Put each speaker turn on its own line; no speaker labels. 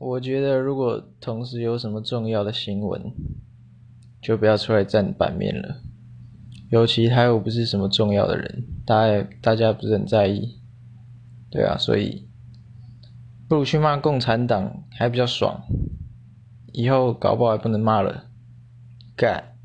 我觉得如果同时有什么重要的新闻，就不要出来占版面了。尤其他又不是什么重要的人，大家大家不是很在意，对啊，所以不如去骂共产党还比较爽。以后搞不好还不能骂了，干。